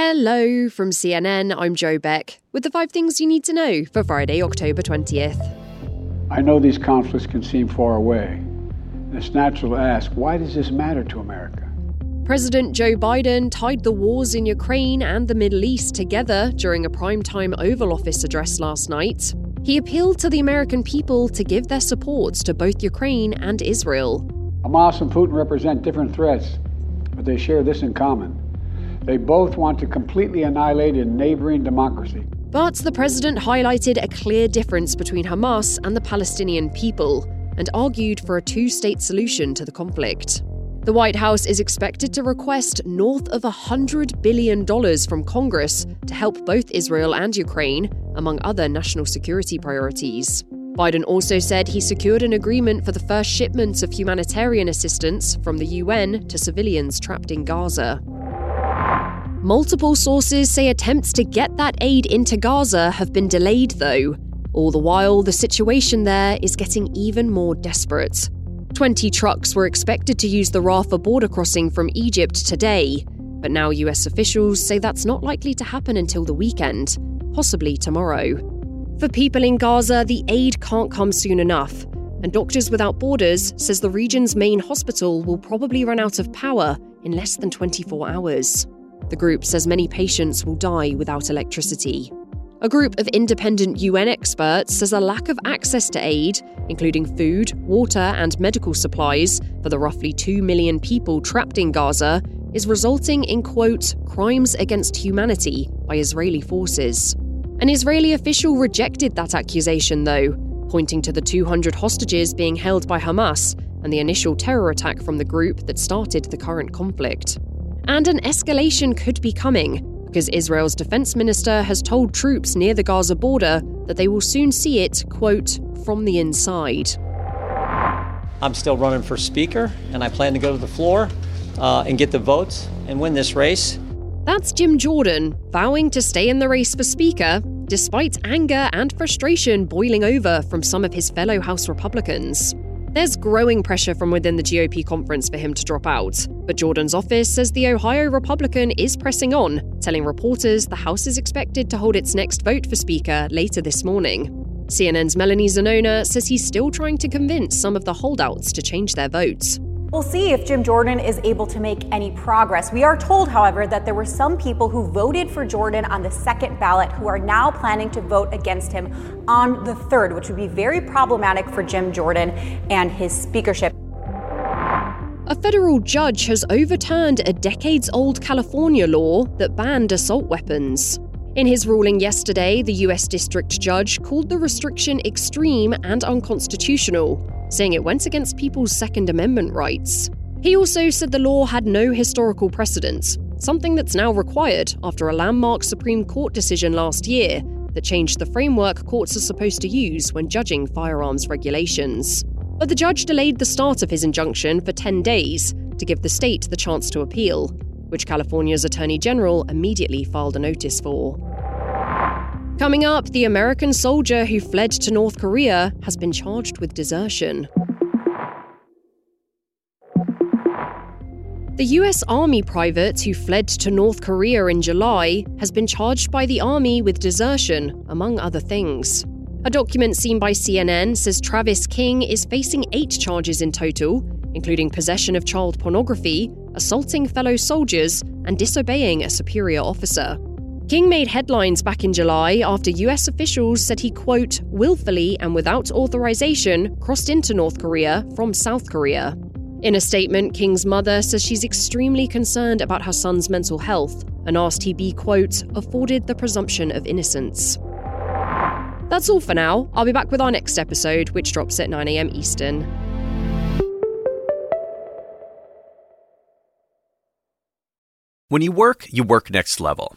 Hello from CNN. I'm Joe Beck with the five things you need to know for Friday, October 20th. I know these conflicts can seem far away. It's natural to ask why does this matter to America? President Joe Biden tied the wars in Ukraine and the Middle East together during a primetime Oval Office address last night. He appealed to the American people to give their support to both Ukraine and Israel. Hamas and Putin represent different threats, but they share this in common. They both want to completely annihilate a neighboring democracy. But the president highlighted a clear difference between Hamas and the Palestinian people and argued for a two state solution to the conflict. The White House is expected to request north of $100 billion from Congress to help both Israel and Ukraine, among other national security priorities. Biden also said he secured an agreement for the first shipments of humanitarian assistance from the UN to civilians trapped in Gaza. Multiple sources say attempts to get that aid into Gaza have been delayed, though. All the while, the situation there is getting even more desperate. 20 trucks were expected to use the Rafah border crossing from Egypt today, but now US officials say that's not likely to happen until the weekend, possibly tomorrow. For people in Gaza, the aid can't come soon enough, and Doctors Without Borders says the region's main hospital will probably run out of power in less than 24 hours. The group says many patients will die without electricity. A group of independent UN experts says a lack of access to aid, including food, water, and medical supplies, for the roughly 2 million people trapped in Gaza, is resulting in, quote, crimes against humanity by Israeli forces. An Israeli official rejected that accusation, though, pointing to the 200 hostages being held by Hamas and the initial terror attack from the group that started the current conflict. And an escalation could be coming, because Israel's defense minister has told troops near the Gaza border that they will soon see it, quote, from the inside. I'm still running for speaker, and I plan to go to the floor uh, and get the votes and win this race. That's Jim Jordan, vowing to stay in the race for speaker, despite anger and frustration boiling over from some of his fellow House Republicans. There's growing pressure from within the GOP conference for him to drop out, but Jordan's office says the Ohio Republican is pressing on, telling reporters the House is expected to hold its next vote for Speaker later this morning. CNN's Melanie Zanona says he's still trying to convince some of the holdouts to change their votes. We'll see if Jim Jordan is able to make any progress. We are told, however, that there were some people who voted for Jordan on the second ballot who are now planning to vote against him on the third, which would be very problematic for Jim Jordan and his speakership. A federal judge has overturned a decades old California law that banned assault weapons. In his ruling yesterday, the US District Judge called the restriction extreme and unconstitutional saying it went against people's Second Amendment rights. He also said the law had no historical precedence, something that's now required after a landmark Supreme Court decision last year that changed the framework courts are supposed to use when judging firearms regulations. But the judge delayed the start of his injunction for 10 days to give the state the chance to appeal, which California's Attorney General immediately filed a notice for. Coming up, the American soldier who fled to North Korea has been charged with desertion. The US Army private who fled to North Korea in July has been charged by the Army with desertion, among other things. A document seen by CNN says Travis King is facing eight charges in total, including possession of child pornography, assaulting fellow soldiers, and disobeying a superior officer. King made headlines back in July after US officials said he, quote, willfully and without authorization crossed into North Korea from South Korea. In a statement, King's mother says she's extremely concerned about her son's mental health and asked he be, quote, afforded the presumption of innocence. That's all for now. I'll be back with our next episode, which drops at 9am Eastern. When you work, you work next level.